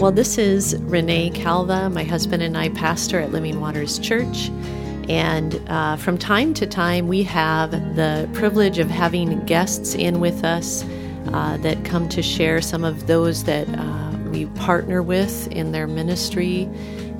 Well, this is Renee Calva. My husband and I pastor at Living Waters Church. And uh, from time to time, we have the privilege of having guests in with us uh, that come to share some of those that uh, we partner with in their ministry.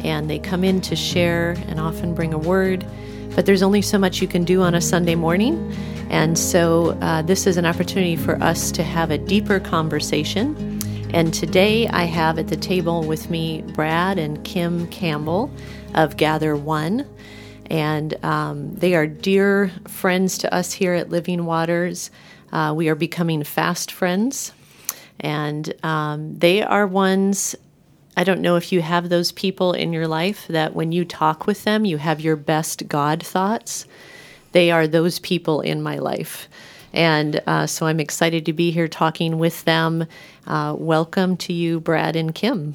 And they come in to share and often bring a word. But there's only so much you can do on a Sunday morning. And so uh, this is an opportunity for us to have a deeper conversation. And today I have at the table with me Brad and Kim Campbell of Gather One. And um, they are dear friends to us here at Living Waters. Uh, we are becoming fast friends. And um, they are ones, I don't know if you have those people in your life that when you talk with them, you have your best God thoughts. They are those people in my life. And uh, so I'm excited to be here talking with them. Uh, welcome to you, Brad and Kim.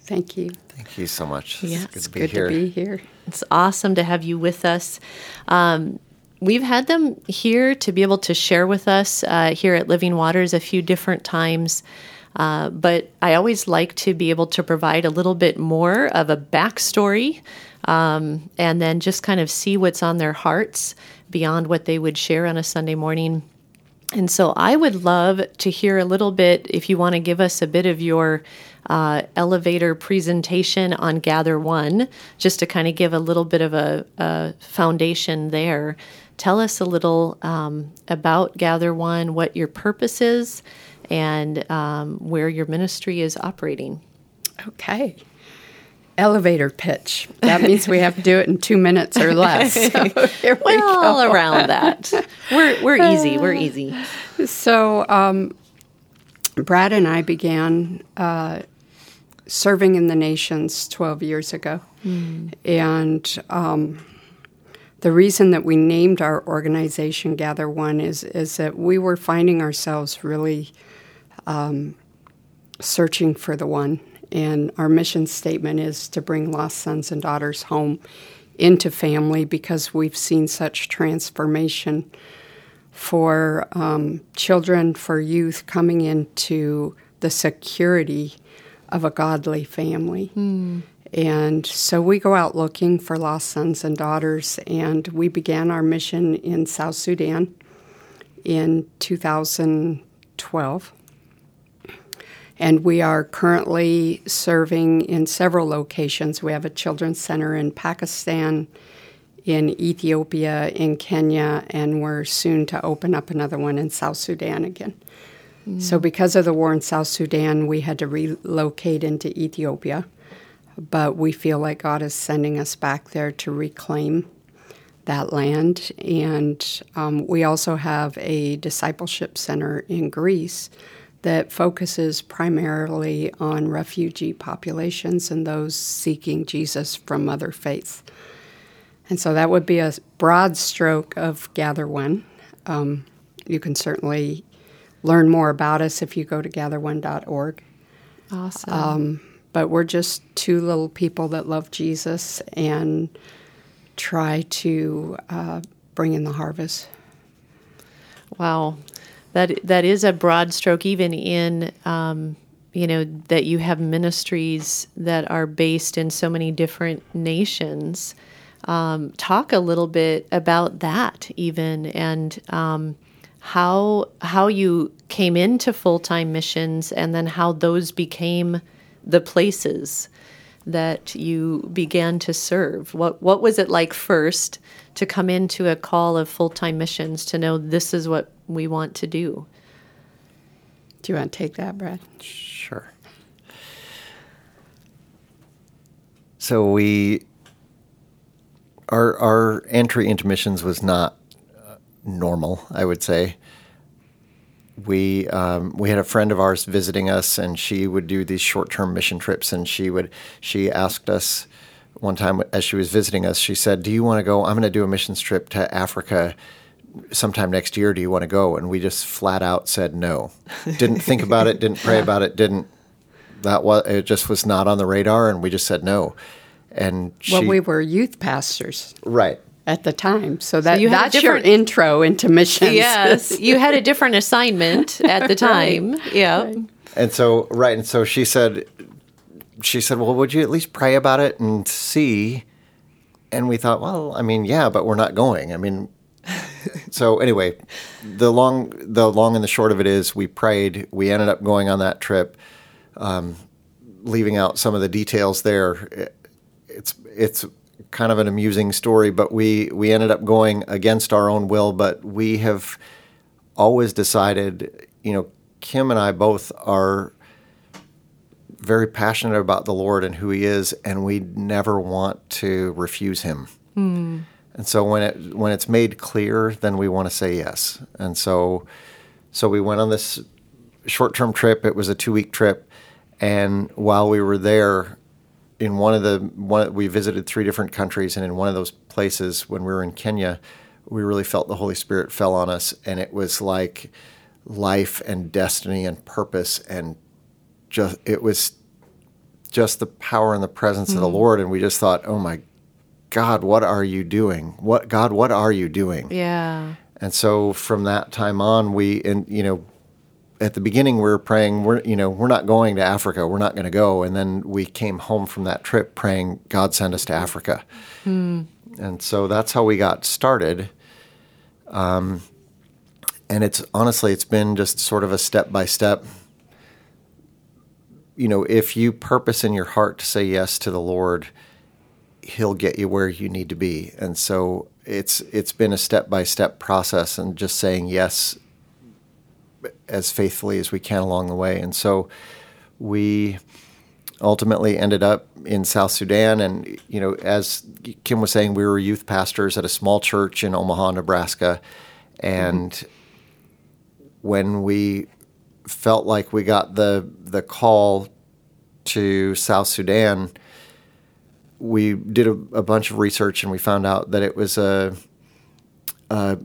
Thank you. Thank you so much. Yeah, it's good, to be here. It's awesome to have you with us. Um, we've had them here to be able to share with us uh, here at Living Waters a few different times. Uh, but I always like to be able to provide a little bit more of a backstory um, and then just kind of see what's on their hearts beyond what they would share on a Sunday morning. And so I would love to hear a little bit, if you want to give us a bit of your uh, elevator presentation on Gather One, just to kind of give a little bit of a, a foundation there. Tell us a little um, about Gather One, what your purpose is, and um, where your ministry is operating. Okay. Elevator pitch. That means we have to do it in two minutes or less. So we well, go. around that. We're, we're easy. We're easy. So, um, Brad and I began uh, serving in the nations 12 years ago. And um, the reason that we named our organization Gather One is, is that we were finding ourselves really um, searching for the one. And our mission statement is to bring lost sons and daughters home into family because we've seen such transformation for um, children, for youth coming into the security of a godly family. And so we go out looking for lost sons and daughters, and we began our mission in South Sudan in 2012. And we are currently serving in several locations. We have a children's center in Pakistan, in Ethiopia, in Kenya, and we're soon to open up another one in South Sudan again. So, because of the war in South Sudan, we had to relocate into Ethiopia, but we feel like God is sending us back there to reclaim that land. And um, we also have a discipleship center in Greece that focuses primarily on refugee populations and those seeking Jesus from other faiths. And so that would be a broad stroke of Gather One. Um, you can certainly learn more about us if you go to gatherone.org. Awesome. Um, but we're just two little people that love Jesus and try to uh, bring in the harvest. Wow, that that is a broad stroke. Even in um, you know that you have ministries that are based in so many different nations. Um, talk a little bit about that, even and um, how how you came into full time missions, and then how those became the places that you began to serve. What what was it like first to come into a call of full time missions to know this is what we want to do? Do you want to take that, Brad? Sure. So we, our our entry into missions was not uh, normal. I would say. We um, we had a friend of ours visiting us, and she would do these short term mission trips. And she would she asked us one time as she was visiting us. She said, "Do you want to go? I'm going to do a missions trip to Africa." sometime next year do you want to go and we just flat out said no didn't think about it didn't pray about it didn't that was it just was not on the radar and we just said no and she, well, we were youth pastors right at the time, so that so you that's your intro into missions. Yes, you had a different assignment at the time. Yeah. and so right and so she said she said, "Well, would you at least pray about it and see?" And we thought, well, I mean, yeah, but we're not going. I mean, so anyway, the long the long and the short of it is, we prayed. We ended up going on that trip, um, leaving out some of the details there. It's it's kind of an amusing story, but we we ended up going against our own will. But we have always decided, you know, Kim and I both are very passionate about the Lord and who He is, and we never want to refuse Him. Mm. And so when it when it's made clear, then we want to say yes. And so so we went on this short term trip. It was a two week trip, and while we were there, in one of the one we visited three different countries, and in one of those places when we were in Kenya, we really felt the Holy Spirit fell on us, and it was like life and destiny and purpose and just it was just the power and the presence mm-hmm. of the hmm. Lord, and we just thought, oh my God, what are you doing? What God, what are you doing? Yeah. And so from that time on, we and you know, at the beginning we were praying, we're you know, we're not going to Africa, we're not going to go. And then we came home from that trip praying, God send us to Africa. Hmm. And so that's how we got started. Um, and it's honestly, it's been just sort of a step by step. You know, if you purpose in your heart to say yes to the Lord, he'll get you where you need to be. And so it's it's been a step by step process and just saying yes as faithfully as we can along the way. And so we ultimately ended up in South Sudan and you know as Kim was saying we were youth pastors at a small church in Omaha, Nebraska and mm-hmm. when we felt like we got the the call to South Sudan we did a, a, bunch of research and we found out that it was a, a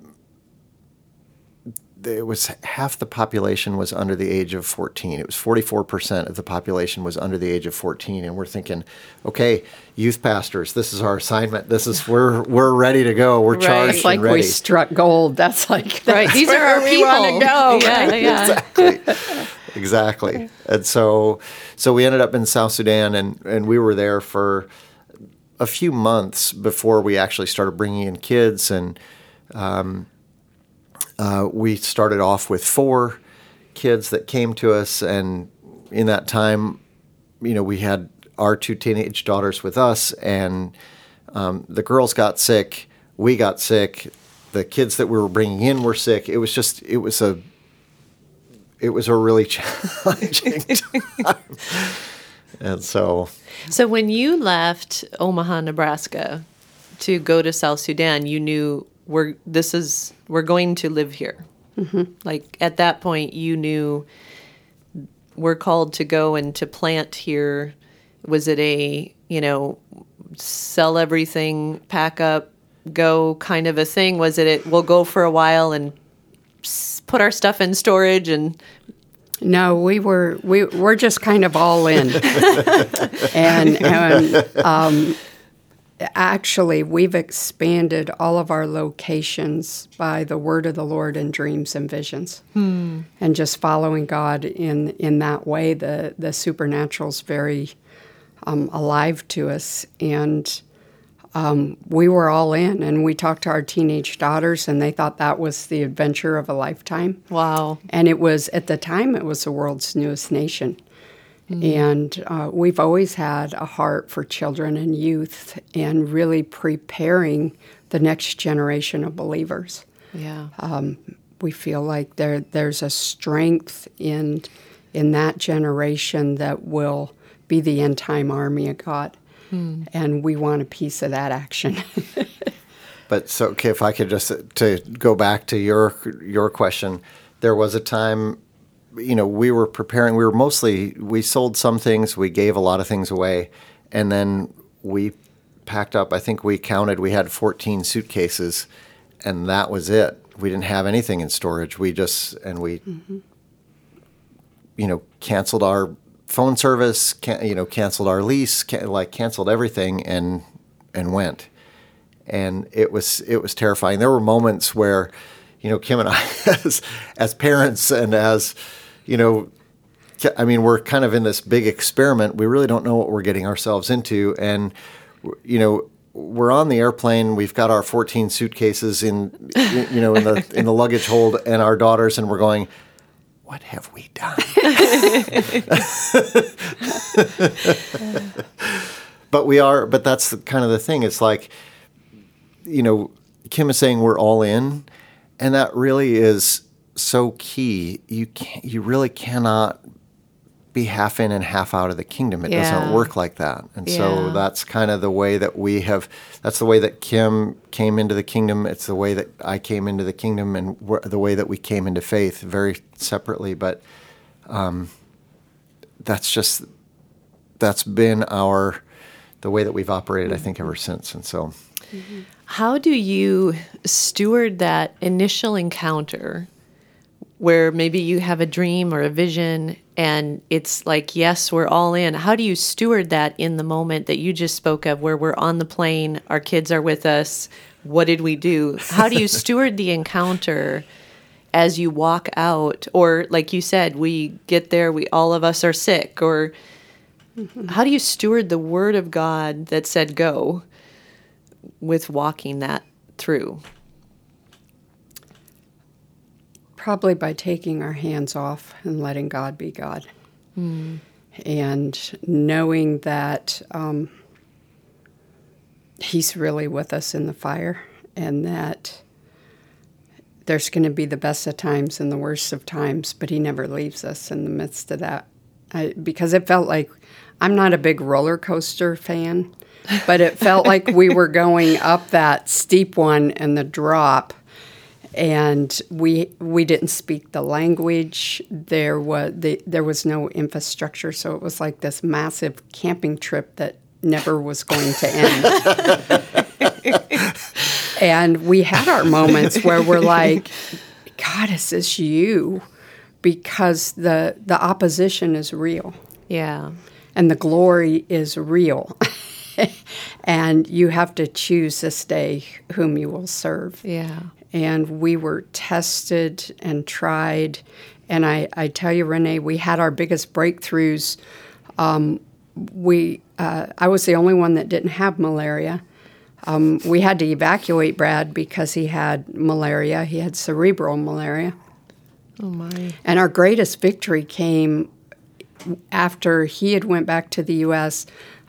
it was half the population was under the age of 14. It was 44% of the population was under the age of 14 and we're thinking, okay, youth pastors, this is our assignment. This is we're we're ready to go. We're right. charged It's like we struck gold. That's like that's right. These are our we want to go. Yeah, right? yeah. Exactly. exactly. And so so we ended up in South Sudan and and we were there for a few months before we actually started bringing in kids, and um, uh, we started off with four kids that came to us, and in that time, you know, we had our two teenage daughters with us, and um, the girls got sick, we got sick, the kids that we were bringing in were sick. It was just, it was a, it was a really challenging time. and so so when you left Omaha, Nebraska to go to South Sudan, you knew we're this is we're going to live here. Mm-hmm. Like at that point, you knew we're called to go and to plant here. Was it a you know sell everything, pack up, go kind of a thing? Was it, it we'll go for a while and put our stuff in storage and no, we were we we're just kind of all in, and, and um, actually we've expanded all of our locations by the word of the Lord and dreams and visions, hmm. and just following God in in that way. The the supernatural is very um, alive to us, and um, we were all in and we talked to our teenage daughters and they thought that was the adventure of a lifetime wow and it was at the time it was the world's newest nation mm. and uh, we've always had a heart for children and youth and really preparing the next generation of believers yeah um, we feel like there there's a strength in in that generation that will be the end time army of God Hmm. And we want a piece of that action. but so, okay, if I could just to go back to your your question, there was a time, you know, we were preparing. We were mostly we sold some things, we gave a lot of things away, and then we packed up. I think we counted. We had 14 suitcases, and that was it. We didn't have anything in storage. We just and we, mm-hmm. you know, canceled our phone service, can, you know, canceled our lease, can, like canceled everything, and and went. And it was it was terrifying. There were moments where, you know, Kim and I, as as parents and as, you know, I mean, we're kind of in this big experiment. We really don't know what we're getting ourselves into, and you know, we're on the airplane. We've got our 14 suitcases in, you know, in the in the luggage hold, and our daughters, and we're going. What have we done? but we are. But that's the, kind of the thing. It's like, you know, Kim is saying we're all in, and that really is so key. You can you really cannot be half in and half out of the kingdom. It Yeah. doesn't work like that. And so that's kind of the way that we have. That's the way that Kim came into the kingdom. It's the way that I came into the kingdom, and the way that we came into faith, very separately. But um, that's just that's been our the way that we've operated. I think ever since. And so. How do you steward that initial encounter where maybe you have a dream or a vision and it's like, yes, we're all in? How do you steward that in the moment that you just spoke of where we're on the plane, our kids are with us? What did we do? How do you steward the encounter as you walk out? Or, like you said, we get there, we all of us are sick, or mm-hmm. how do you steward the word of God that said go? with walking that through? Probably by taking our hands off and letting God be God. And knowing that um, He's really with us in the fire and that there's going to be the best of times and the worst of times, but He never leaves us in the midst of that. I, because it felt like I'm not a big roller coaster fan, but it felt like we were going up that steep one and the drop and we we didn't speak the language. There was the, there was no infrastructure, so it was like this massive camping trip that never was going to end. and we had our moments where we're like, "God, is this you?" Because the the opposition is real Yeah. and the glory is real. and you have to choose this day whom you will serve Yeah. And we were tested and tried. And I, I tell you, Renee, we had our biggest breakthroughs. Um, we, uh, I was the only one that didn't have malaria. Um, we had to evacuate Brad because he had malaria. He had cerebral malaria. Oh my. And our greatest victory came after he had went back to the U.S.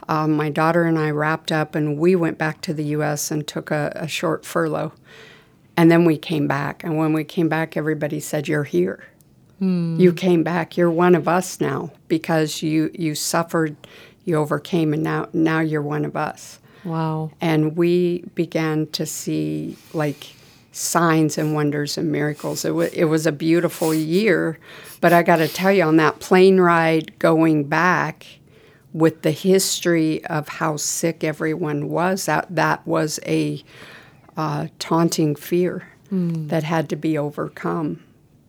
Um, my daughter and I wrapped up, and we went back to the U.S. and took a, a short furlough. And then we came back. And when we came back, everybody said, "You're here. You hmm. came back. You're one of us now because you you suffered, you overcame, and now now you're one of us." Wow. and we began to see like signs and wonders and miracles. It, wa it was a beautiful year, but I got to tell you, on that plane ride going back, with the history of how sick everyone was, that that was a uh, taunting fear that had to be overcome.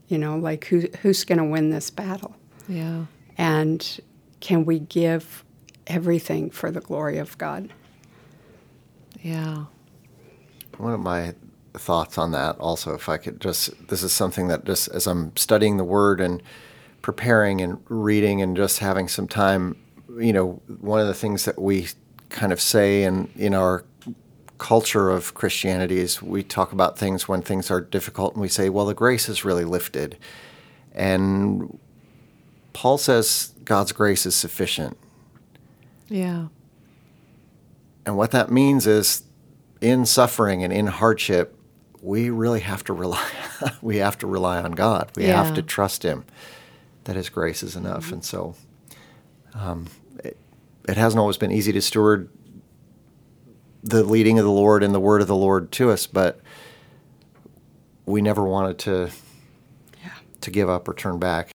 You know, like who who's going to win this battle? Yeah. And can we give everything for the glory of God? Yeah. One of my thoughts on that also, if I could just, this is something that just as I'm studying the word and preparing and reading and just having some time, you know, one of the things that we kind of say in, in our culture of Christianity is we talk about things when things are difficult and we say, well, the grace is really lifted. And Paul says God's grace is sufficient. Yeah. And what that means is in suffering and in hardship, we really have to rely we have to rely on God. We Yeah. have to trust him that his grace is enough. And so um, it, it hasn't always been easy to steward the leading of the Lord and the word of the Lord to us, but we never wanted to to give up or turn back.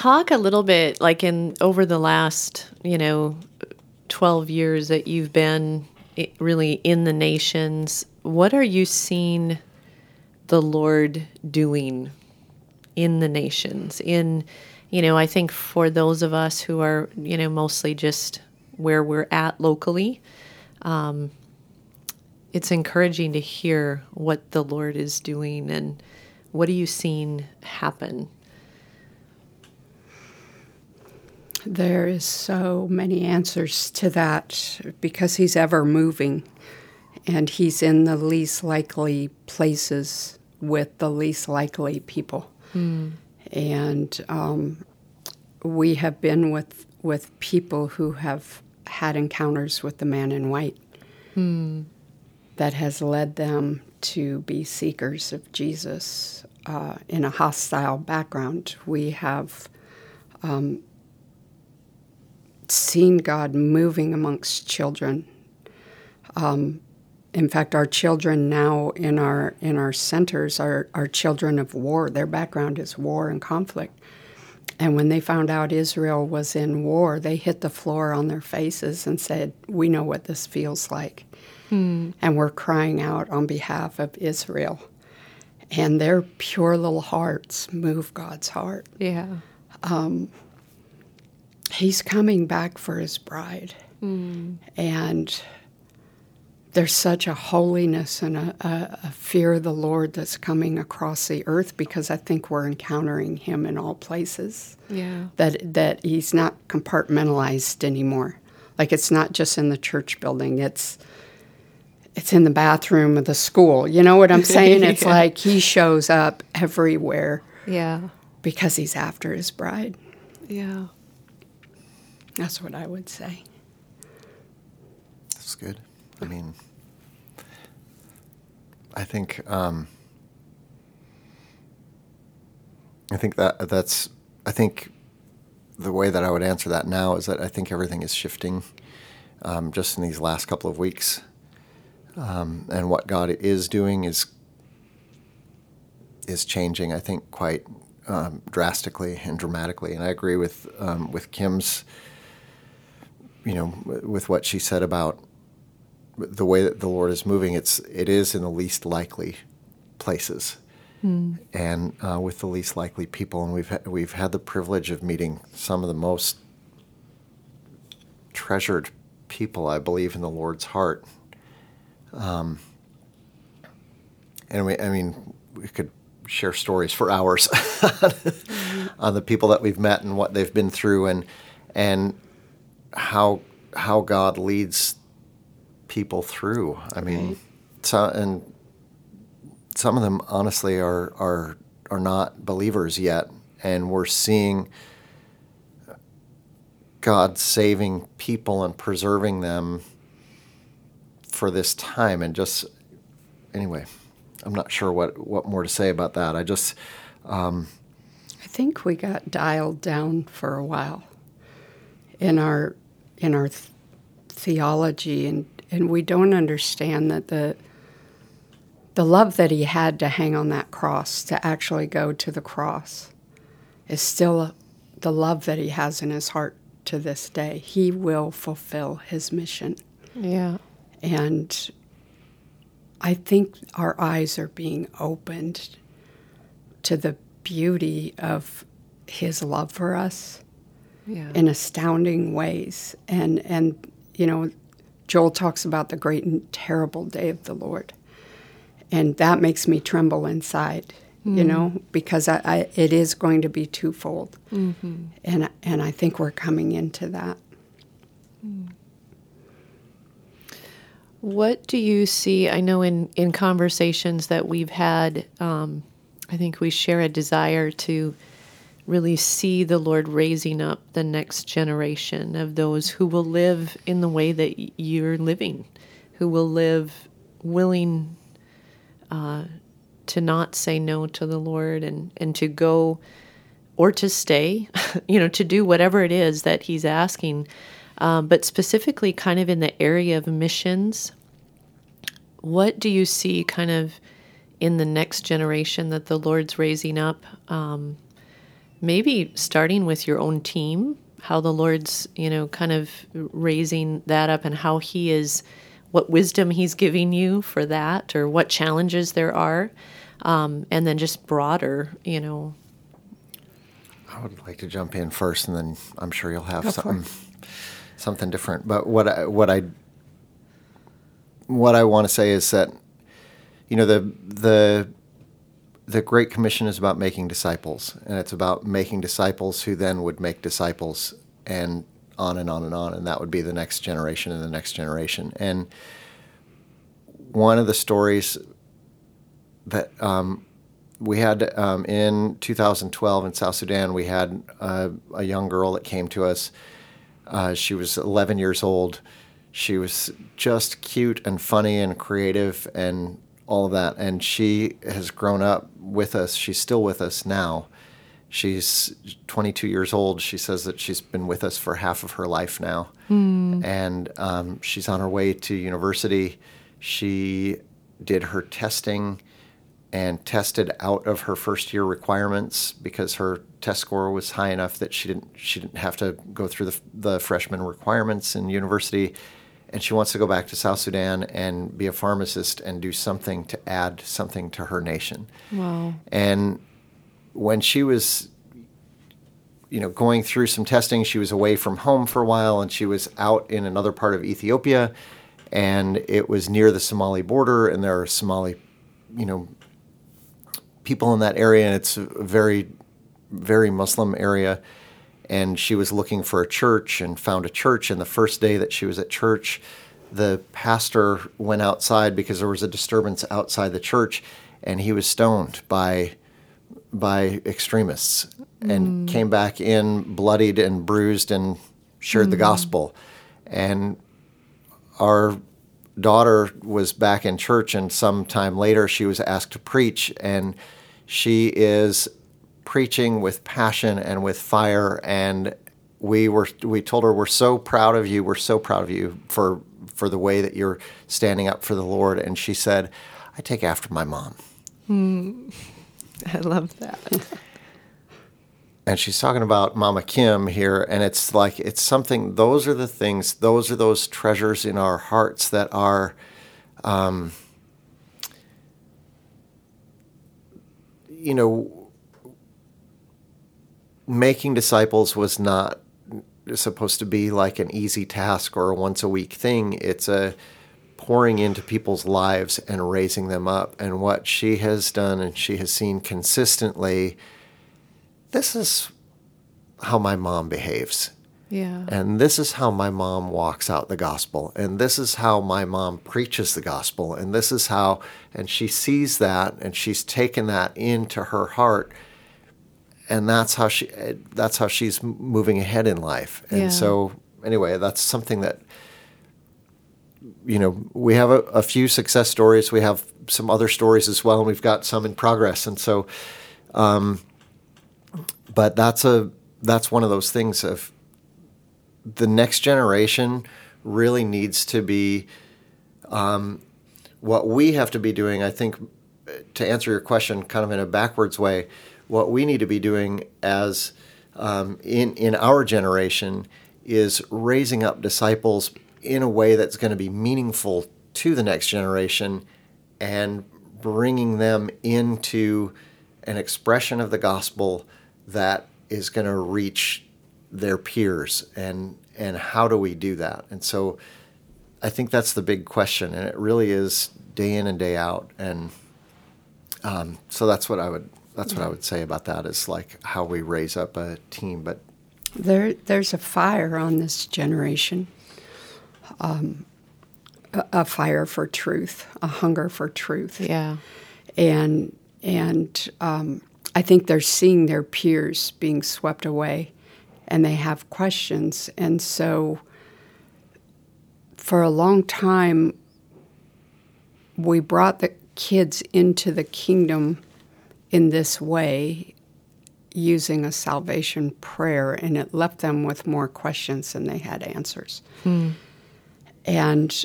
Talk a little bit, like in over the last, you know, 12 years that you've been really in the nations, what are you seeing the Lord doing in the nations? In, you know, I think for those of us who are, you know, mostly just where we're at locally, um, it's encouraging to hear what the Lord is doing and what are you seeing happen There is so many answers to that because he's ever moving and he's in the least likely places with the least likely people. Mm. And um, we have been with, with people who have had encounters with the man in white mm. that has led them to be seekers of Jesus uh, in a hostile background. We have um, seen God moving amongst children. Um, in fact, our children now in our in our centers are, are children of war. Their background is war and conflict. And when they found out Israel was in war, they hit the floor on their faces and said, We know what this feels like. Hmm. And we're crying out on behalf of Israel. And their pure little hearts move God's heart. Yeah. Um, he's coming back for his bride. Mm. And there's such a holiness and a, a, a, fear of the Lord that's coming across the earth because I think we're encountering Him in all places. Yeah. That that He's not compartmentalized anymore. Like it's not just in the church building. It's it's in the bathroom of the school. You know what I'm saying? It's yeah. like He shows up everywhere. Yeah. Because He's after His bride. Yeah. That's what I would say. That's good. I mean, I think um, I think that that's I think the way that I would answer that now is that I think everything is shifting um, just in these last couple of weeks, um, and what God is doing is is changing. I think quite um, drastically and dramatically, and I agree with um, with Kim's you know, with what she said about the way that the Lord is moving, it's it is in the least likely places, mm. and uh, with the least likely people. And we've ha- we've had the privilege of meeting some of the most treasured people, I believe, in the Lord's heart. Um, and we, I mean, we could share stories for hours on the people that we've met and what they've been through, and and how how God leads people through. I mean, right. so, and some of them honestly are are are not believers yet, and we're seeing God saving people and preserving them for this time. And just anyway, I'm not sure what what more to say about that. I just. Um, I think we got dialed down for a while in our in our th- theology, and and we don't understand that the the love that he had to hang on that cross, to actually go to the cross, is still the love that he has in his heart to this day. He will fulfill his mission. Yeah. And I think our eyes are being opened to the beauty of his love for us yeah. in astounding ways. And and you know, Joel talks about the great and terrible day of the Lord, and that makes me tremble inside. Mm. You know, because I, I, it is going to be twofold, mm-hmm. and and I think we're coming into that. Mm. What do you see? I know in, in conversations that we've had, um, I think we share a desire to really see the Lord raising up the next generation of those who will live in the way that you're living, who will live willing uh, to not say no to the Lord and, and to go or to stay, you know, to do whatever it is that He's asking. Um, but specifically, kind of in the area of missions, what do you see kind of in the next generation that the Lord's raising up? Um, maybe starting with your own team, how the Lord's, you know, kind of raising that up and how He is, what wisdom He's giving you for that or what challenges there are. Um, and then just broader, you know. I would like to jump in first, and then I'm sure you'll have something, something different. But what I, what I what I want to say is that you know the the the Great Commission is about making disciples, and it's about making disciples who then would make disciples, and on and on and on, and that would be the next generation and the next generation. And one of the stories that um, we had um, in 2012 in South Sudan, we had a young girl that came to us. Uh, she was 11 years old. She was just cute and funny and creative and all of that. And she has grown up with us. She's still with us now. She's 22 years old. She says that she's been with us for half of her life now. Mm. And um, she's on her way to university. She did her testing and tested out of her first year requirements because her test score was high enough that she didn't she didn't have to go through the, the freshman requirements in university and she wants to go back to South Sudan and be a pharmacist and do something to add something to her nation. Wow. And when she was you know going through some testing, she was away from home for a while and she was out in another part of Ethiopia and it was near the Somali border and there are Somali you know people in that area and it's a very very Muslim area and she was looking for a church and found a church. And the first day that she was at church, the pastor went outside because there was a disturbance outside the church, and he was stoned by by extremists and mm. came back in bloodied and bruised and shared mm. the gospel. And our daughter was back in church, and some time later she was asked to preach, and she is preaching with passion and with fire and we were we told her we're so proud of you we're so proud of you for for the way that you're standing up for the Lord. And she said I take after my mom. Mm, I love that. And she's talking about Mama Kim here and it's like it's something those are the things those are those treasures in our hearts that are um, you know making disciples was not supposed to be like an easy task or a once a week thing. It's a pouring into people's lives and raising them up. And what she has done and she has seen consistently this is how my mom behaves. Yeah. And this is how my mom walks out the gospel. And this is how my mom preaches the gospel. And this is how, and she sees that and she's taken that into her heart and that's how she that's how she's moving ahead in life. And yeah. so anyway that's something that you know we have a, a, few success stories. We have some other stories as well and we've got some in progress. And so um, but that's a that's one of those things of the next generation really needs to be um, what we have to be doing i think to answer your question kind of in a backwards way what we need to be doing as um, in in our generation is raising up disciples in a way that's going to be meaningful to the next generation and bringing them into an expression of the gospel that is going to reach their peers and and how do we do that? And so I think that's the big question and it really is day in and day out and um, so that's what I would that's what I would say about that is like how we raise up a team. But there, there's a fire on this generation, um, a, a, fire for truth, a hunger for truth. Yeah, and and um, I think they're seeing their peers being swept away, and they have questions, and so for a long time we brought the kids into the kingdom in this way using a salvation prayer, and it left them with more questions than they had answers. Hmm. And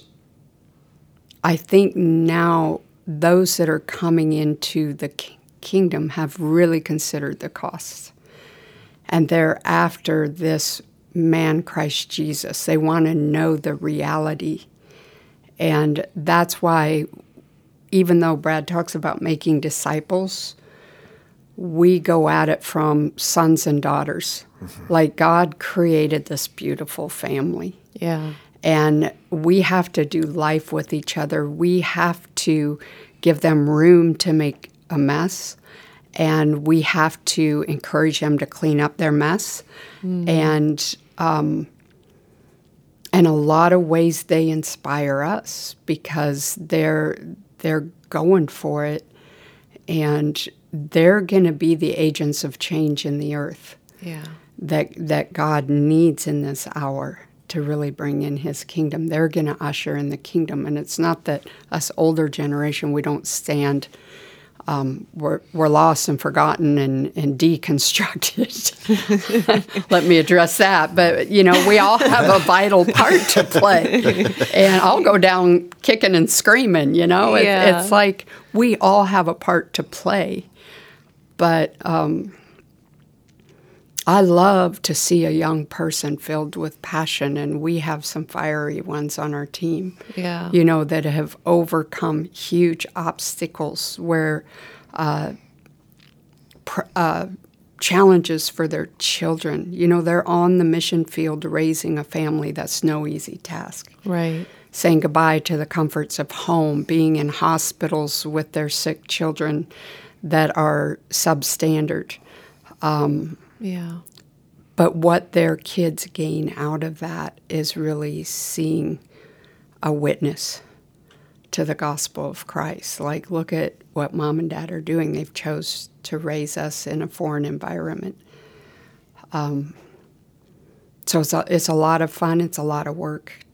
I think now those that are coming into the kingdom have really considered the costs and they're after this man, Christ Jesus. They want to know the reality. And that's why, even though Brad talks about making disciples, we go at it from sons and daughters. Mm-hmm. Like God created this beautiful family. Yeah. And we have to do life with each other. We have to give them room to make a mess. And we have to encourage them to clean up their mess. Mm. And um, in a lot of ways, they inspire us because they're they're going for it, and they're going to be the agents of change in the earth. Yeah. That that God needs in this hour to really bring in His kingdom. They're going to usher in the kingdom, and it's not that us older generation we don't stand. Um, we're, we're lost and forgotten and, and deconstructed. Let me address that. But, you know, we all have a vital part to play. And I'll go down kicking and screaming, you know? It, yeah. It's like we all have a part to play. But um, I love to see a young person filled with passion, and we have some fiery ones on our team. Yeah. You know, that have overcome huge obstacles where uh, pr- uh, challenges for their children. You know, they're on the mission field raising a family that's no easy task. Right. Saying goodbye to the comforts of home, being in hospitals with their sick children that are substandard. Um, yeah. But what their kids gain out of that is really seeing a witness to the gospel of Christ. Like, look at what mom and dad are doing. They've chose to raise us in a foreign environment. Um, so it's a, it's a lot of fun. It's a lot of work,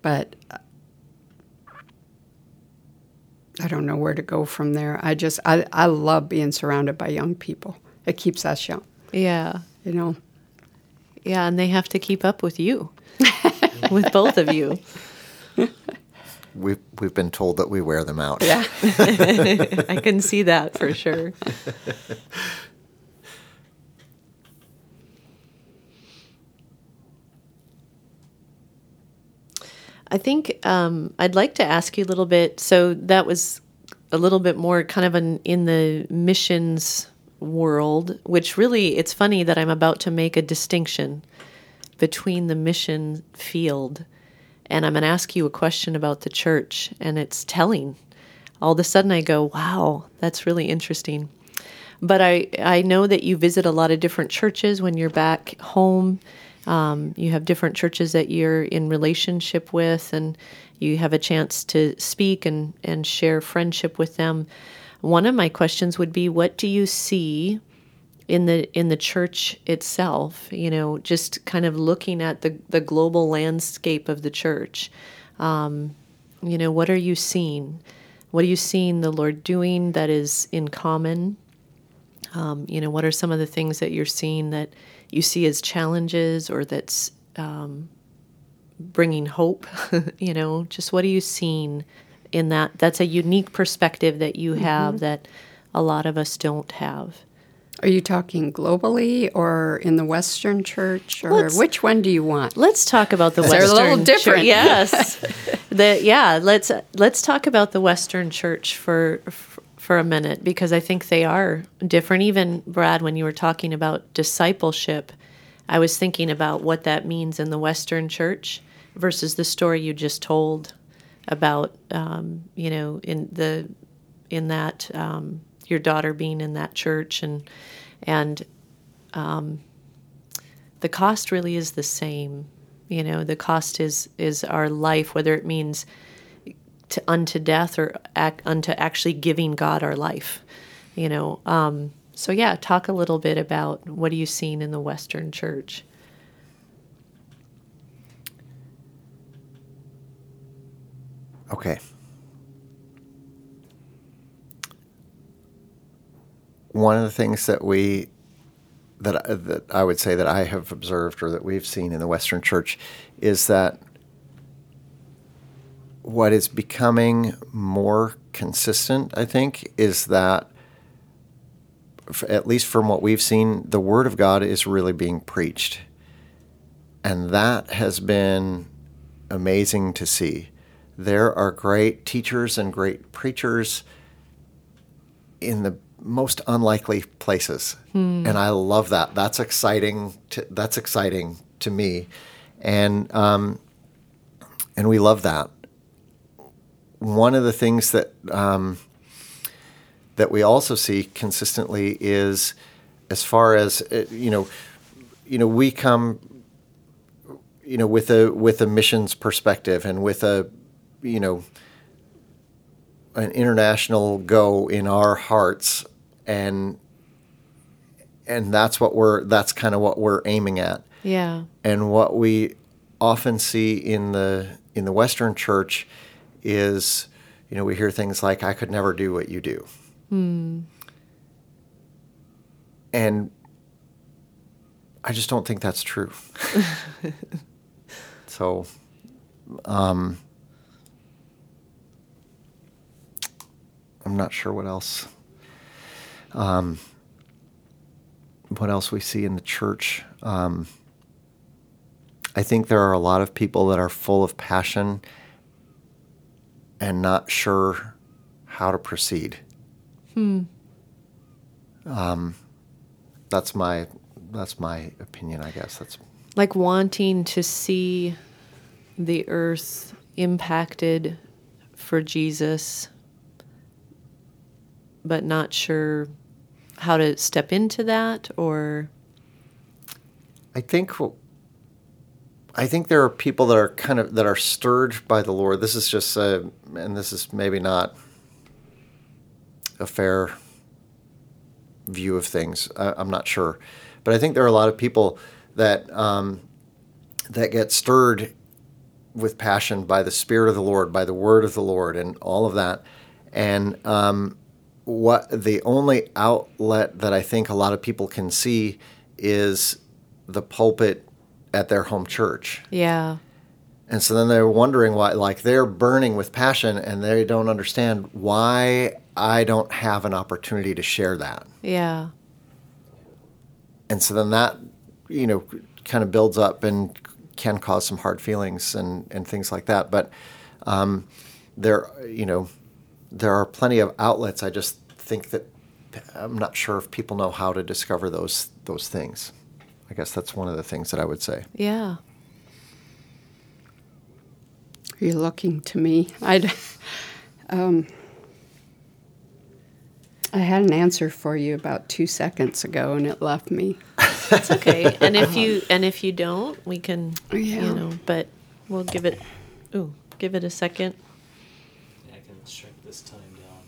but I don't know where to go from there. I just I, I love being surrounded by young people. It keeps us young. Yeah. You know. Yeah, and they have to keep up with you. with both of you. We've we've been told that we wear them out. Yeah. I can see that for sure. I think um, I'd like to ask you a little bit. So that was a little bit more kind of an, in the missions world, which really, it's funny that I'm about to make a distinction between the mission field and I'm going to ask you a question about the church, and it's telling. All of a sudden, I go, wow, that's really interesting. But I, I know that you visit a lot of different churches when you're back home. Um, you have different churches that you're in relationship with, and you have a chance to speak and, and share friendship with them. One of my questions would be what do you see in the in the church itself? You know just kind of looking at the the global landscape of the church. Um, you know what are you seeing? What are you seeing the lord doing that is in common? Um, you know what are some of the things that you're seeing that you see as challenges or that's um, bringing hope you know just what are you seeing in that that's a unique perspective that you have mm-hmm. that a lot of us don't have. Are you talking globally or in the Western Church, or let's, which one do you want? Let's talk about the Western. Church. They're a little different. Church. Yes, the, yeah. Let's let's talk about the Western Church for, for for a minute because I think they are different. Even Brad, when you were talking about discipleship, I was thinking about what that means in the Western Church versus the story you just told about um, you know in the in that um, your daughter being in that church and and um, the cost really is the same you know the cost is is our life whether it means to unto death or ac- unto actually giving God our life you know um, so yeah talk a little bit about what are you seeing in the western church Okay. One of the things that we that that I would say that I have observed or that we've seen in the Western Church is that what is becoming more consistent, I think, is that at least from what we've seen, the Word of God is really being preached. And that has been amazing to see. There are great teachers and great preachers in the most unlikely places. And I love that. That's exciting. To, that's exciting to me. And, um, and we love that. One of the things that, um, that we also see consistently is as far as, uh, you know, you know, we come you know with a with a missions perspective and with a you know an international go in our hearts and and that's what we're that's kind of what we're aiming at Yeah. and what we often see in the in the western church is you know we hear things like i could never do what you do. And i just don't think that's true. So um i'm not sure what else um what else we see in the church. Um I think there are a lot of people that are full of passion and not sure how to proceed. Hmm. Um, that's my that's my opinion. I guess that's Like wanting to see the earth impacted for Jesus, but not sure how to step into that or. I think I think there are people that are kind of that are stirred by the Lord. This is just uh, and this is maybe not a fair view of things. I, I'm not sure, but I think there are a lot of people that um, that get stirred with passion by the Spirit of the Lord, by the Word of the Lord, and all of that. And um, what the only outlet that I think a lot of people can see is the pulpit at their home church. Yeah. And so then they're wondering why, like they're burning with passion and they don't understand why I don't have an opportunity to share that. Yeah. And so then that, you know, kind of builds up and can cause some hard feelings and, and things like that. But um, there, you know, there are plenty of outlets. I just think that I'm not sure if people know how to discover those those things. I guess that's one of the things that I would say. Yeah. Are You're looking to me. I'd, um, I had an answer for you about two seconds ago, and it left me. It's okay. and if you and if you don't, we can Yeah. you know, but we'll give it ooh, give it a second. Yeah, I can shrink this time down.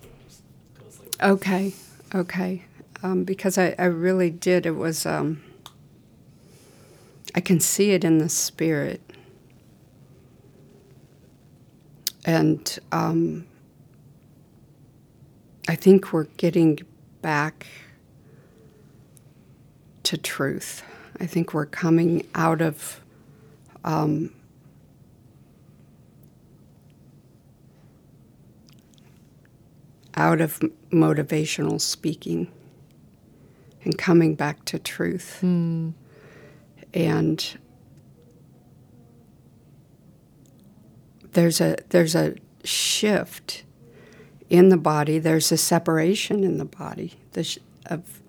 So it just goes like Okay, okay. Um, because I, I really did. It was, um, I can see it in the spirit. And um, I think we're getting back to truth. I think we're coming out of um, out of motivational speaking and coming back to truth. And there's a there's a shift in the body. There's a separation in the body. The sh- of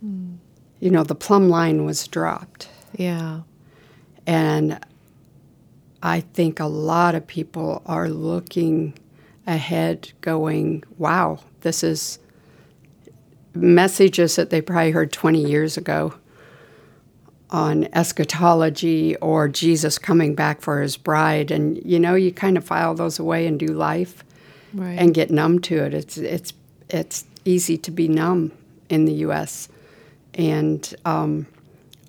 hmm. you know the plumb line was dropped. Yeah. And I think a lot of people are looking ahead, going, wow, this is messages that they probably heard 20 years ago on eschatology or Jesus coming back for his bride. And, you know, you kind of file those away and do life Right. and get numb to it. It's, it's, it's easy to be numb in the U.S. And um,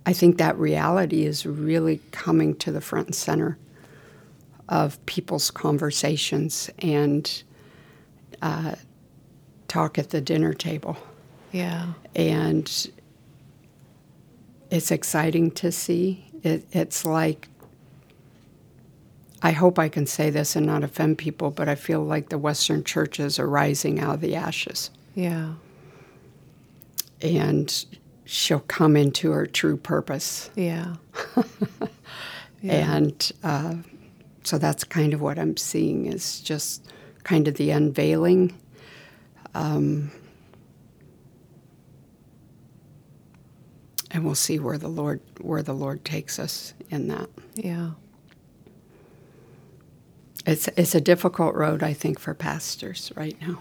I think that reality is really coming to the front and center of people's conversations and uh, talk at the dinner table. yeah. And it's exciting to see. It, it's like, I hope I can say this and not offend people, but I feel like the Western churches are rising out of the ashes. Yeah. and she'll come into her true purpose. Yeah. And uh, so that's kind of what I'm seeing is just kind of the unveiling. Um, and we'll see where the Lord where the Lord takes us in that. Yeah. It's it's a difficult road, I think, for pastors right now,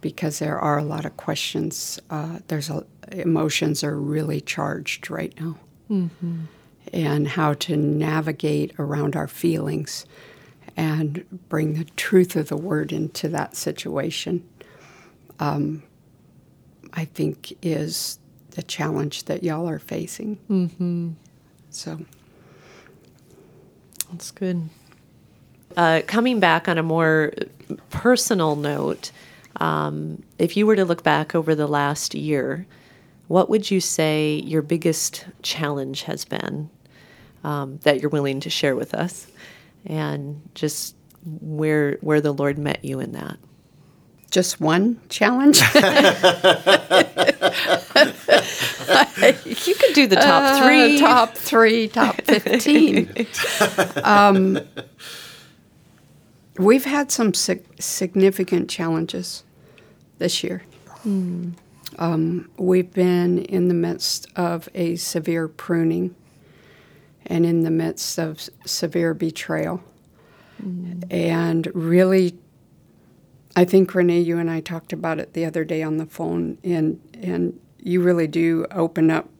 because there are a lot of questions. Uh, there's a, emotions are really charged right now, and how to navigate around our feelings and bring the truth of the word into that situation. Um, I think is the challenge that y'all are facing. Mm-hmm. So. That's good. Uh, coming back on a more personal note, um, if you were to look back over the last year, what would you say your biggest challenge has been um, that you're willing to share with us, and just where where the Lord met you in that? Just one challenge? You could do the top Uh, three. top three, top 15. um, we've had some sig- significant challenges this year. Um, we've been in the midst of a severe pruning and in the midst of s- severe betrayal. And really, I think Renee, you and I talked about it the other day on the phone, and and you really do open up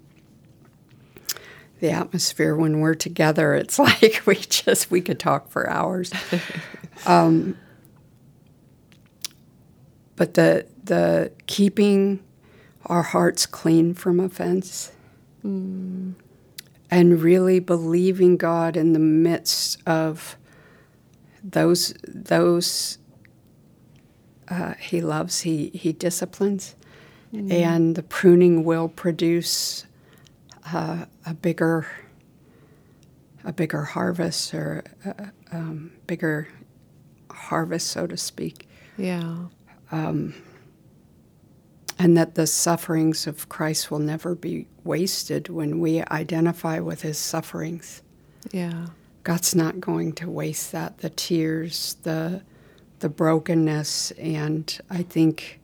the atmosphere when we're together. It's like we just we could talk for hours. um, but the the keeping our hearts clean from offense and really believing God in the midst of those those uh, he loves he he disciplines. And the pruning will produce uh, a bigger a bigger harvest or a um, bigger harvest so to speak. Yeah. Um, and that the sufferings of Christ will never be wasted when we identify with his sufferings. Yeah. God's not going to waste that. The tears the the brokenness and I think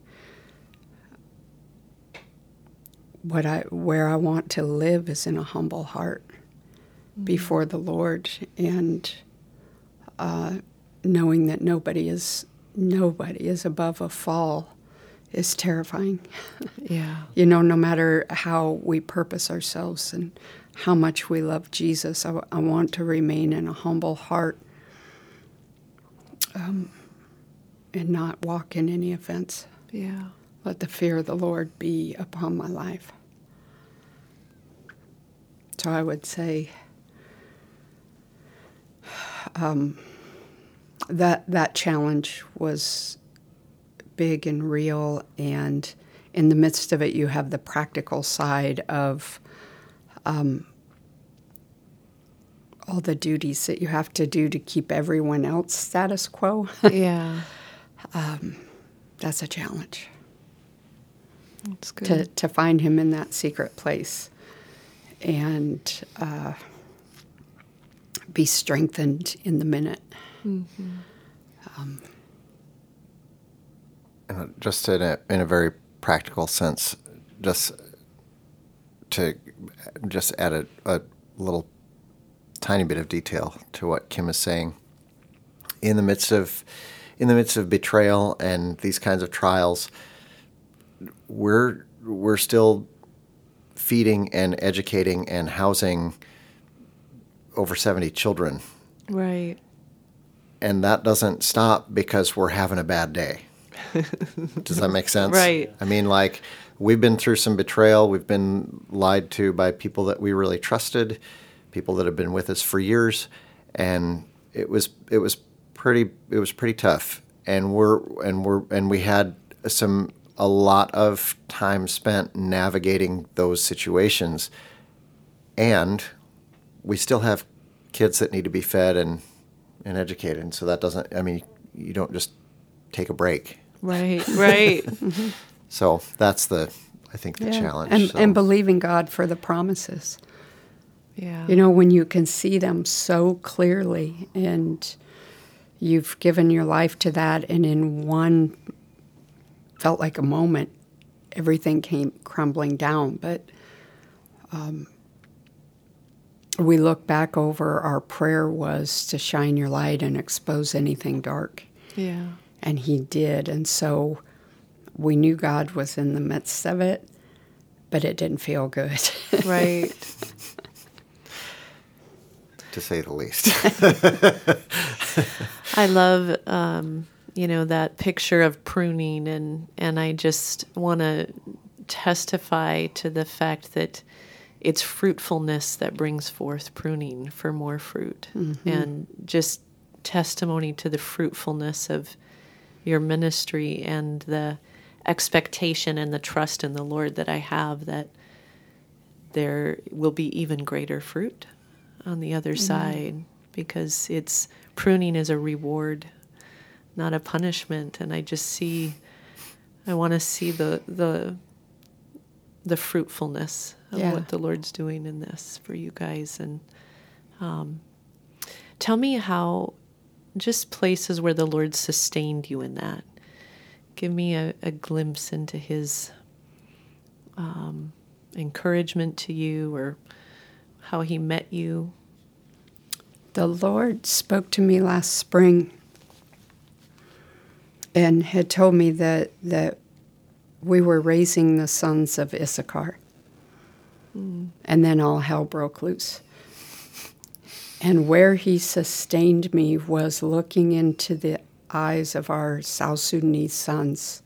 what I where I want to live is in a humble heart before the Lord and uh, knowing that nobody is nobody is above a fall is terrifying. Yeah. You know, no matter how we purpose ourselves and how much we love Jesus, I, I want to remain in a humble heart um, and not walk in any offense. Yeah. Let the fear of the Lord be upon my life. So I would say um, that that challenge was big and real, and in the midst of it, you have the practical side of um, all the duties that you have to do to keep everyone else status quo. Yeah. Um, that's a challenge. That's good. to, to find him in that secret place and uh, be strengthened in the minute. Mm-hmm. Um, and just in a in a very practical sense, just to just add a, a little tiny bit of detail to what Kim is saying. In the midst of in the midst of betrayal and these kinds of trials, we're we're still feeding and educating and housing over 70 children right. and that doesn't stop because we're having a bad day. Does that make sense? Right. I mean, like, we've been through some betrayal. We've been lied to by people that we really trusted, people that have been with us for years, and it was it was pretty it was pretty tough. And we're and we're and we had some a lot of time spent navigating those situations, and we still have kids that need to be fed and and educated. And so that doesn't. I mean, you don't just take a break. Right. Right. So that's the. I think the Yeah. challenge. And, so. and believing God for the promises. Yeah. And, So- and believing God for the promises. Yeah. You know, when you can see them so clearly and you've given your life to that, and in one felt like a moment, everything came crumbling down. But um, we look back over our prayer was to shine your light and expose anything dark. Yeah. And He did. And so we knew God was in the midst of it, but it didn't feel good. Right. to say the least. I love, um, you know, that picture of pruning, and and I just want to testify to the fact that it's fruitfulness that brings forth pruning for more fruit, and just testimony to the fruitfulness of your ministry and the expectation and the trust in the Lord that I have that there will be even greater fruit on the other side because it's pruning is a reward, not a punishment. And I just see, I want to see the the the fruitfulness of Yeah. what the Lord's doing in this for you guys. And um, tell me how, just places where the Lord sustained you in that. Give me a, a glimpse into His um, encouragement to you or how He met you. The Lord spoke to me last spring and had told me that, that we were raising the sons of Issachar. Mm. And then all hell broke loose. And where he sustained me was looking into the eyes of our South Sudanese sons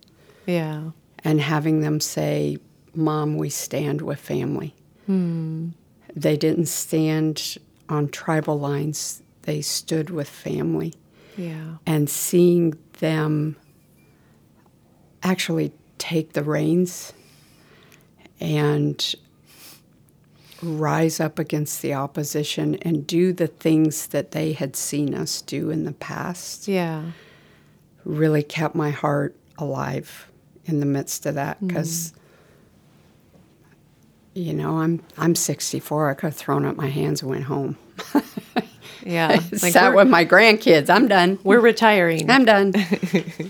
Yeah. and having them say, Mom, we stand with family. Hmm. They didn't stand on tribal lines, they stood with family. Yeah. And seeing them actually take the reins and rise up against the opposition and do the things that they had seen us do in the past Yeah. really kept my heart alive in the midst of that because mm-hmm. You know I'm I'm 64 I could have thrown up my hands and went home. Yeah. sat we're, with my grandkids. I'm done. We're retiring. I'm done.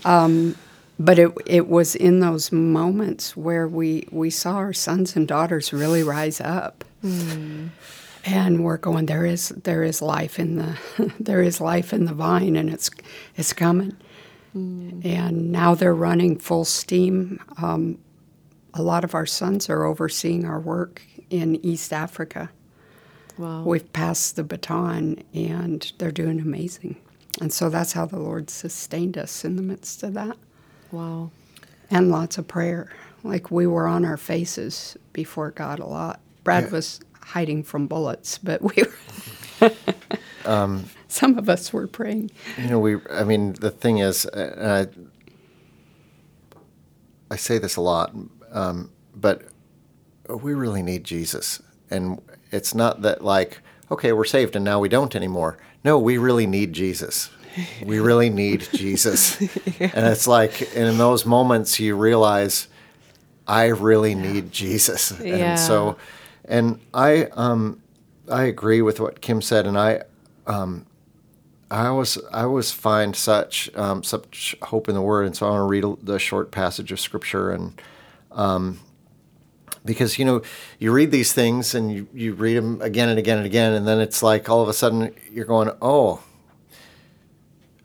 Um, but it it was in those moments where we we saw our sons and daughters really rise up. And we're going there is there is life in the there is life in the vine and it's it's coming. And now they're running full steam um, a lot of our sons are overseeing our work in east africa Wow. we've passed the baton and they're doing amazing and so that's how the lord sustained us in the midst of that Wow. and lots of prayer like we were on our faces before god a lot brad Yeah. was hiding from bullets but we were some of us were praying You know, we. I mean, the thing is, uh, I, I say this a lot, um, but we really need Jesus, and it's not that like, okay, we're saved and now we don't anymore. No, we really need Jesus. We really need Jesus, and it's like, and in those moments, you realize, I really need Jesus, Yeah. and so, and I, um, I agree with what Kim said, and I. Um, I always I always find such um, such hope in the Word, and so I want to read the short passage of Scripture, and um, because you know you read these things and you, you read them again and again and again, and then it's like all of a sudden you're going, oh,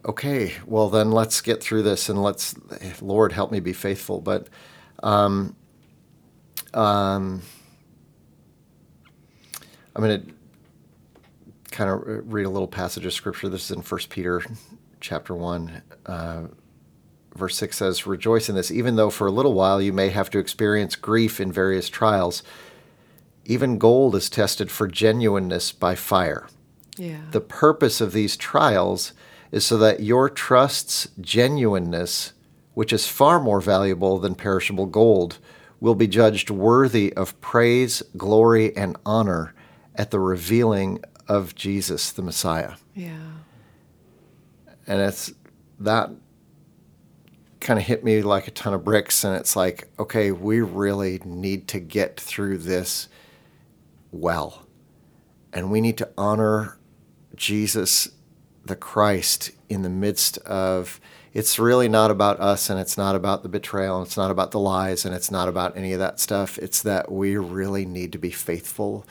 okay, well then let's get through this and let's Lord help me be faithful, but. Um, um, I'm going to kind of read a little passage of scripture. This is in 1 Peter chapter 1. Uh, verse 6 says, Rejoice in this, even though for a little while you may have to experience grief in various trials. Even gold is tested for genuineness by fire. Yeah. The purpose of these trials is so that your trust's genuineness, which is far more valuable than perishable gold, will be judged worthy of praise, glory, and honor at the revealing of Jesus the Messiah. yeah. And it's that kind of hit me like a ton of bricks. And it's like, okay, we really need to get through this well. And we need to honor Jesus, the Christ, in the midst of it's really not about us and it's not about the betrayal and it's not about the lies and it's not about any of that stuff. It's that we really need to be faithful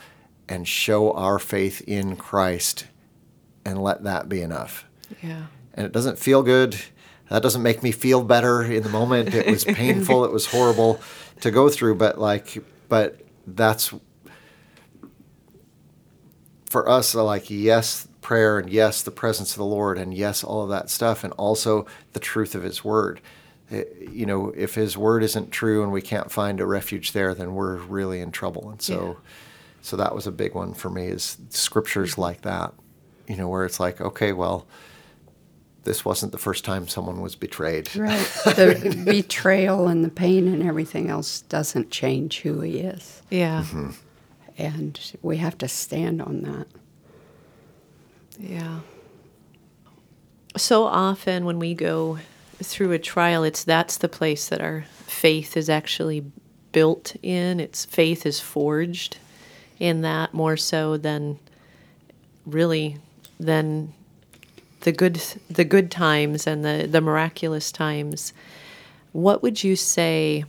and show our faith in Christ and let that be enough. Yeah. And it doesn't feel good. That doesn't make me feel better in the moment. It was painful. it was horrible to go through, but like, but that's for us, like, yes, prayer and yes, the presence of the Lord and yes, all of that stuff, and also the truth of His Word. It, eh, you know, if His Word isn't true and we can't find a refuge there, then we're really in trouble. And so, yeah. so that was a big one for me is scriptures like that. You know, where it's like, okay, well, this wasn't the first time someone was betrayed. Right. The betrayal and the pain and everything else doesn't change who he is. Yeah. Mm-hmm. And we have to stand on that. Yeah. So often when we go through a trial, it's that's the place that our faith is actually built in. Its faith is forged in that more so than really than the good the good times and the, the miraculous times. What would you say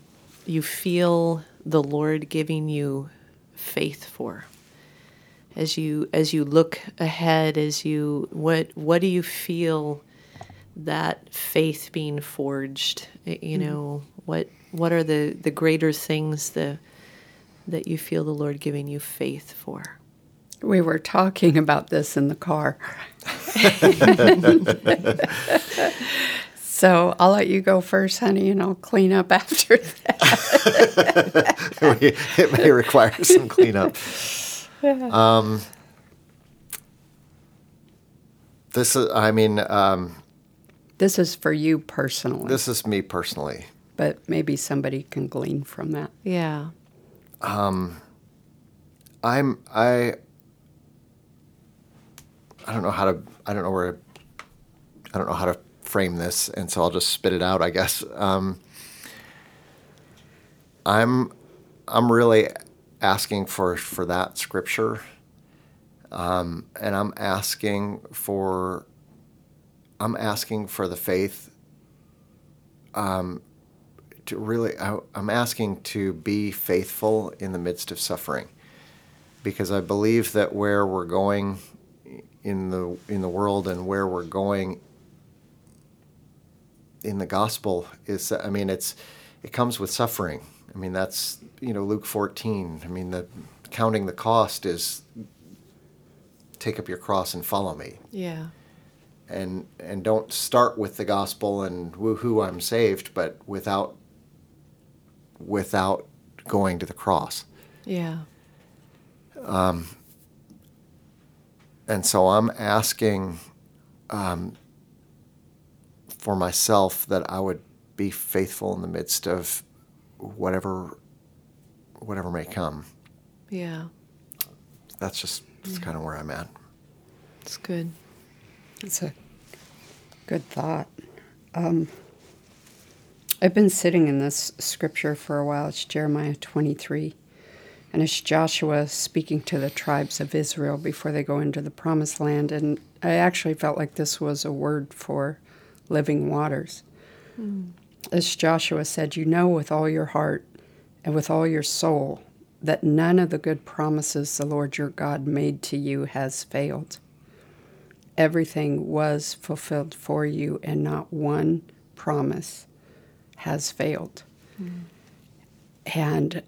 you feel the Lord giving you faith for? as you as you look ahead as you what what do you feel that faith being forged you mm-hmm. know mm-hmm. what what are the the greater things the that you feel the lord giving you faith for we were talking about this in the car so i'll let you go first honey and i'll clean up after that it may require some cleanup um, this is, I mean, um, this is for you personally. This is me personally. But maybe somebody can glean from that. Yeah. Um, I'm I. I don't know how to. I don't know where. I don't know how to frame this, and so I'll just spit it out. I guess. Um, I'm. I'm really asking for for that scripture, um, and I'm asking for I'm asking for the faith. Um, to really, I, I'm asking to be faithful in the midst of suffering, because I believe that where we're going in the in the world and where we're going in the gospel is I mean it's it comes with suffering I mean, that's, you know, Luke 14. I mean, the counting the cost is take up your cross and follow me. Yeah. And and don't start with the gospel and woohoo I'm saved, but without without going to the cross. Yeah. Um, and so I'm asking um, for myself that I would be faithful in the midst of whatever whatever may come. Yeah. That's just that's yeah. kind of where I'm at. It's good. It's a good thought. Um, I've been sitting in this scripture for a while. It's Jeremiah 23. And it's Joshua speaking to the tribes of Israel before they go into the promised land. And I actually felt like this was a word for living waters. Mm as Joshua said, you know with all your heart and with all your soul that none of the good promises the Lord your God made to you has failed. Everything was fulfilled for you, and not one promise has failed. Mm. And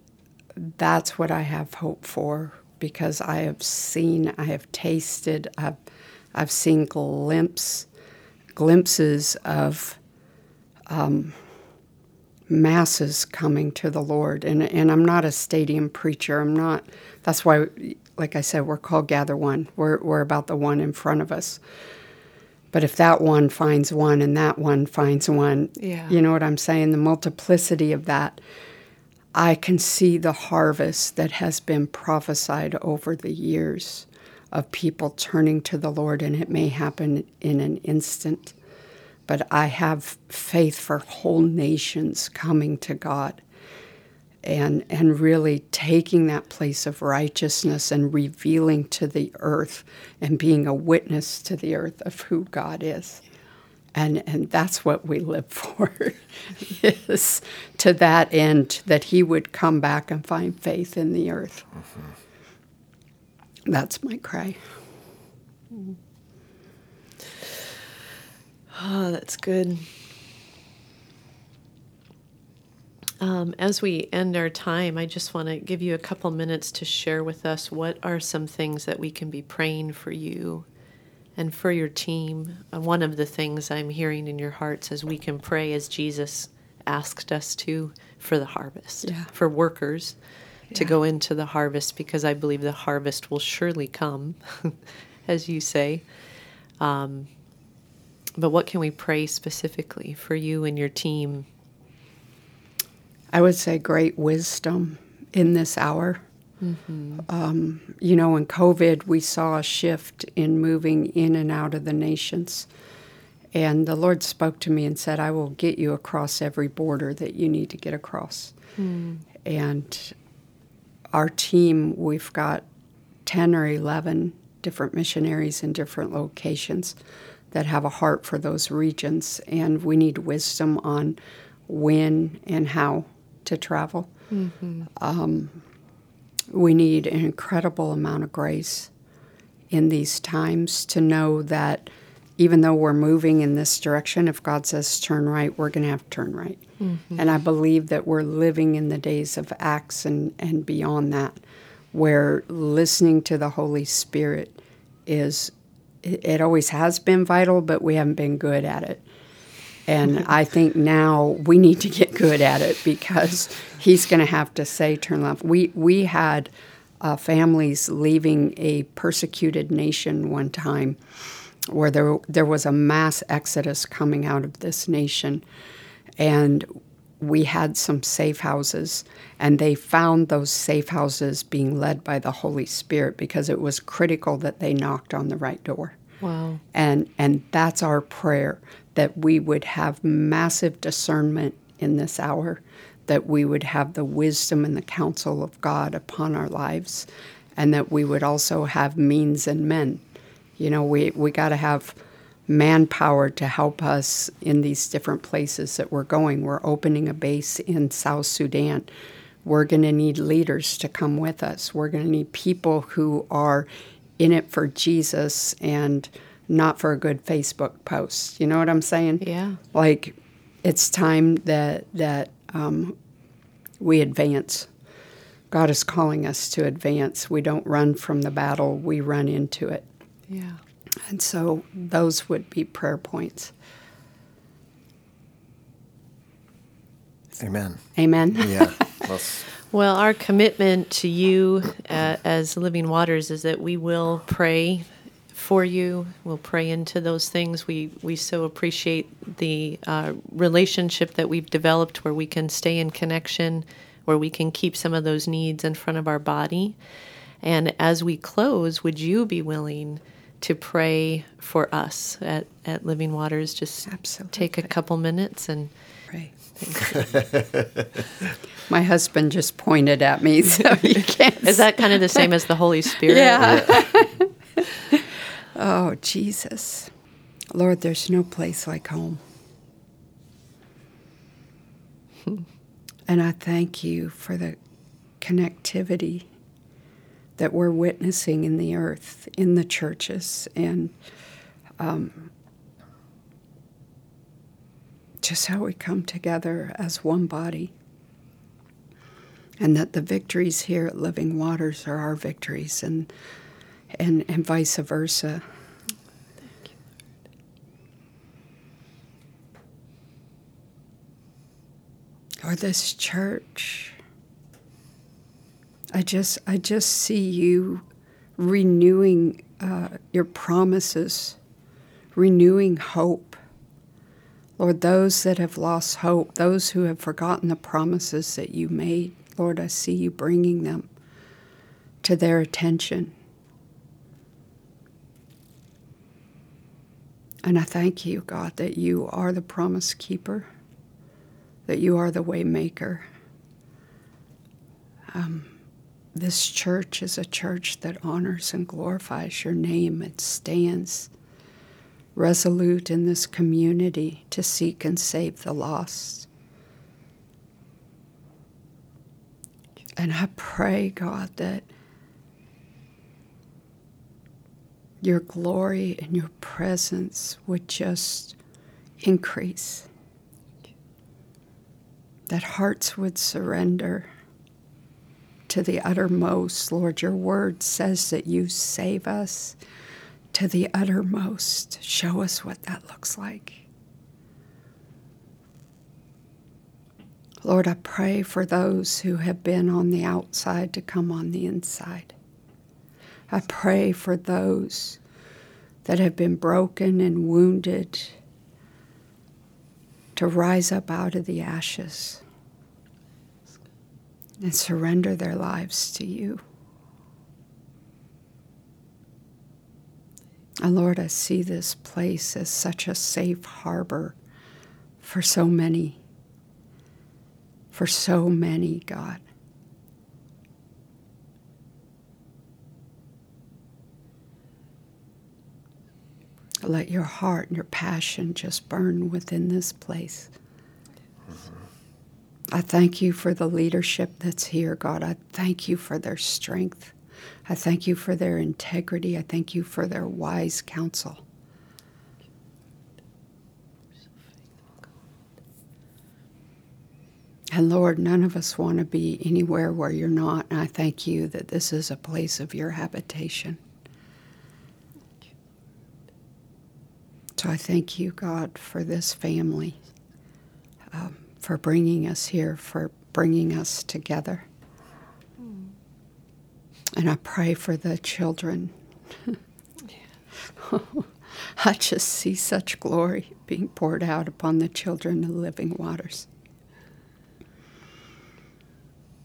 that's what I have hope for because I have seen, I have tasted, I've, I've seen glimpse, glimpses of um, masses coming to the Lord. And, and I'm not a stadium preacher. I'm not, that's why, like I said, we're called Gather One. We're, we're about the one in front of us. But if that one finds one and that one finds one, yeah. you know what I'm saying? The multiplicity of that, I can see the harvest that has been prophesied over the years of people turning to the Lord, and it may happen in an instant but I have faith for whole nations coming to God and and really taking that place of righteousness and revealing to the earth and being a witness to the earth of who God is. And and that's what we live for is to that end that he would come back and find faith in the earth. Mm-hmm. That's my cry. Oh, that's good. Um, as we end our time, I just want to give you a couple minutes to share with us what are some things that we can be praying for you and for your team. One of the things I'm hearing in your hearts is we can pray as Jesus asked us to for the harvest, yeah. for workers yeah. to go into the harvest, because I believe the harvest will surely come, as you say. Um, but what can we pray specifically for you and your team I would say great wisdom in this hour. Mm-hmm. Um, you know, in COVID, we saw a shift in moving in and out of the nations. And the Lord spoke to me and said, I will get you across every border that you need to get across. Mm. And our team, we've got 10 or 11 different missionaries in different locations that have a heart for those regions. And we need wisdom on when and how to travel. Mm-hmm. Um, we need an incredible amount of grace in these times to know that even though we're moving in this direction, if God says turn right, we're going to have to turn right. Mm-hmm. And I believe that we're living in the days of Acts and, and beyond that, where listening to the Holy Spirit is, it, it always has been vital, but we haven't been good at it. And I think now we need to get good at it because he's going to have to say turn left. We we had uh, families leaving a persecuted nation one time, where there there was a mass exodus coming out of this nation, and we had some safe houses, and they found those safe houses being led by the Holy Spirit because it was critical that they knocked on the right door. Wow. And and that's our prayer that we would have massive discernment in this hour, that we would have the wisdom and the counsel of God upon our lives, and that we would also have means and men. You know, we, we got to have manpower to help us in these different places that we're going. We're opening a base in South Sudan. We're going to need leaders to come with us. We're going to need people who are in it for Jesus and not for a good Facebook post. You know what I'm saying? Yeah. Like, it's time that that um, we advance. God is calling us to advance. We don't run from the battle; we run into it. Yeah. And so those would be prayer points. Amen. Amen. Yeah. well, our commitment to you uh, as Living Waters is that we will pray for you. We'll pray into those things. We we so appreciate the uh, relationship that we've developed, where we can stay in connection, where we can keep some of those needs in front of our body. And as we close, would you be willing to pray for us at, at Living Waters? Just Absolutely. take a couple minutes and pray. My husband just pointed at me, so you can't. Is that kind of the same as the Holy Spirit? Yeah. Oh, Jesus. Lord, there's no place like home. and I thank you for the connectivity that we're witnessing in the earth, in the churches, and um, just how we come together as one body. And that the victories here at Living Waters are our victories, and and, and vice versa. Or this church. I just I just see you renewing uh, your promises, renewing hope. Lord, those that have lost hope, those who have forgotten the promises that you made, Lord, I see you bringing them to their attention. And I thank you, God, that you are the promise keeper, that you are the way maker. Um, this church is a church that honors and glorifies your name. It stands resolute in this community to seek and save the lost. And I pray, God, that your glory and your presence would just increase. That hearts would surrender to the uttermost. Lord, your word says that you save us to the uttermost. Show us what that looks like. Lord, I pray for those who have been on the outside to come on the inside. I pray for those that have been broken and wounded to rise up out of the ashes and surrender their lives to you. And Lord, I see this place as such a safe harbor for so many, for so many, God. Let your heart and your passion just burn within this place. I thank you for the leadership that's here, God. I thank you for their strength. I thank you for their integrity. I thank you for their wise counsel. And Lord, none of us want to be anywhere where you're not. And I thank you that this is a place of your habitation. So I thank you, God, for this family, um, for bringing us here, for bringing us together. And I pray for the children. I just see such glory being poured out upon the children of living waters.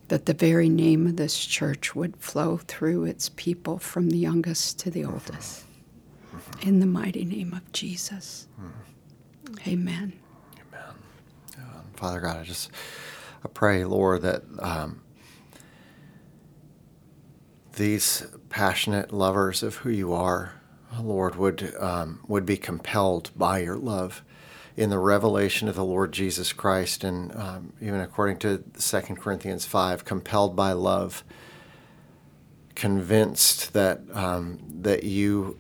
That the very name of this church would flow through its people from the youngest to the oldest. In the mighty name of Jesus. Amen. Amen. Father God, I just I pray, Lord, that um, these passionate lovers of who you are, Lord, would um, would be compelled by your love in the revelation of the Lord Jesus Christ, and um, even according to 2 Corinthians five, compelled by love, convinced that um, that you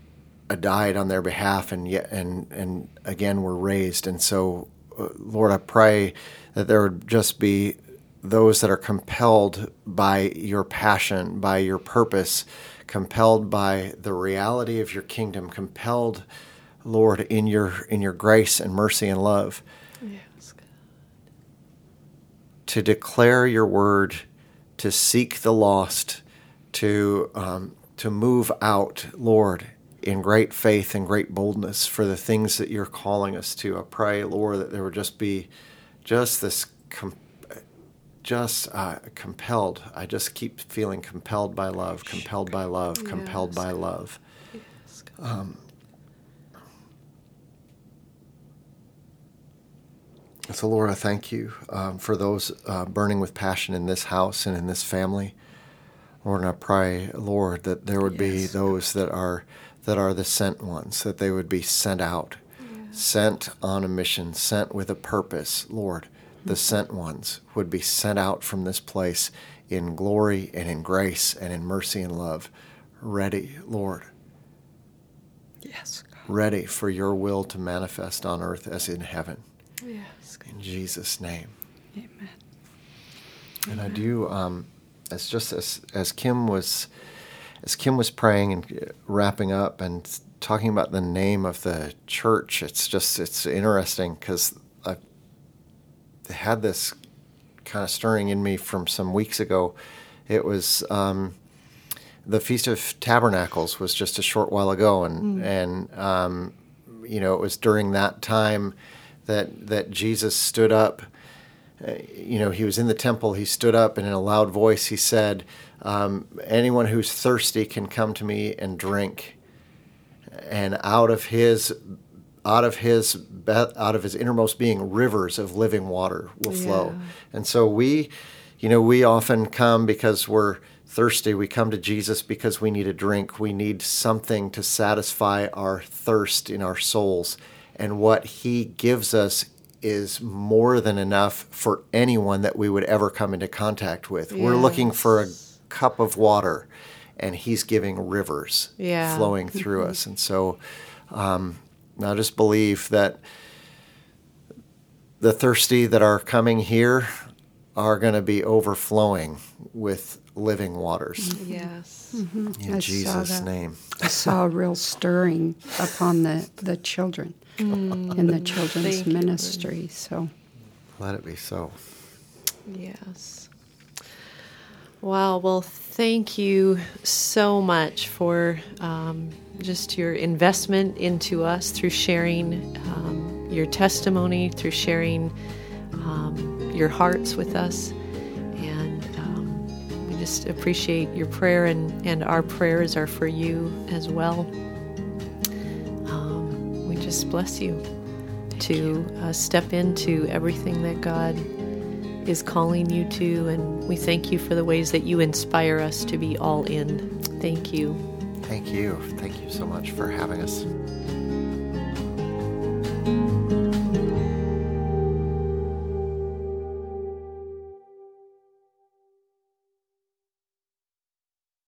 died on their behalf, and yet and and again were raised, and so, uh, Lord, I pray that there would just be those that are compelled by your passion, by your purpose, compelled by the reality of your kingdom, compelled, Lord, in your in your grace and mercy and love. Yes, to declare your word, to seek the lost, to um, to move out, Lord, in great faith and great boldness for the things that you're calling us to. I pray, Lord, that there would just be just this. Com- just uh, compelled. I just keep feeling compelled by love, compelled by love, yes. compelled by love. Yes, um, so, Lord, I thank you um, for those uh, burning with passion in this house and in this family. Lord, and I pray, Lord, that there would yes. be those that are that are the sent ones, that they would be sent out, sent on a mission, sent with a purpose, Lord the sent ones would be sent out from this place in glory and in grace and in mercy and love, ready, Lord. Yes. God. Ready for your will to manifest on earth as in heaven. Yes. God. In Jesus' name. Amen. And I do, um, as just as as Kim was, as Kim was praying and wrapping up and talking about the name of the church, it's just it's interesting because I had this kind of stirring in me from some weeks ago. It was um, the Feast of Tabernacles was just a short while ago, and mm. and um, you know it was during that time that that Jesus stood up. Uh, you know, he was in the temple. He stood up, and in a loud voice, he said, um, "Anyone who's thirsty can come to me and drink." And out of his out of his out of his innermost being rivers of living water will flow. Yeah. And so we, you know, we often come because we're thirsty. We come to Jesus because we need a drink. We need something to satisfy our thirst in our souls. And what he gives us is more than enough for anyone that we would ever come into contact with. We're looking for a cup of water, and he's giving rivers Yeah. flowing through us. And so um, I just believe that the thirsty that are coming here are going to be overflowing with living waters. Yes. In Mm-hmm. I Jesus' name. I saw a real stirring upon the, the children in the children's Thank you, ministry. So Let it be so. Yes. Wow. Well, thank you so much for um, just your investment into us through sharing um, your testimony, through sharing um, your hearts with us. And um, we just appreciate your prayer, and, and our prayers are for you as well. We just bless you to uh, step into everything that God is calling you to, and we thank you for the ways that you inspire us to be all in. Thank you. Thank you. Thank you so much for having us.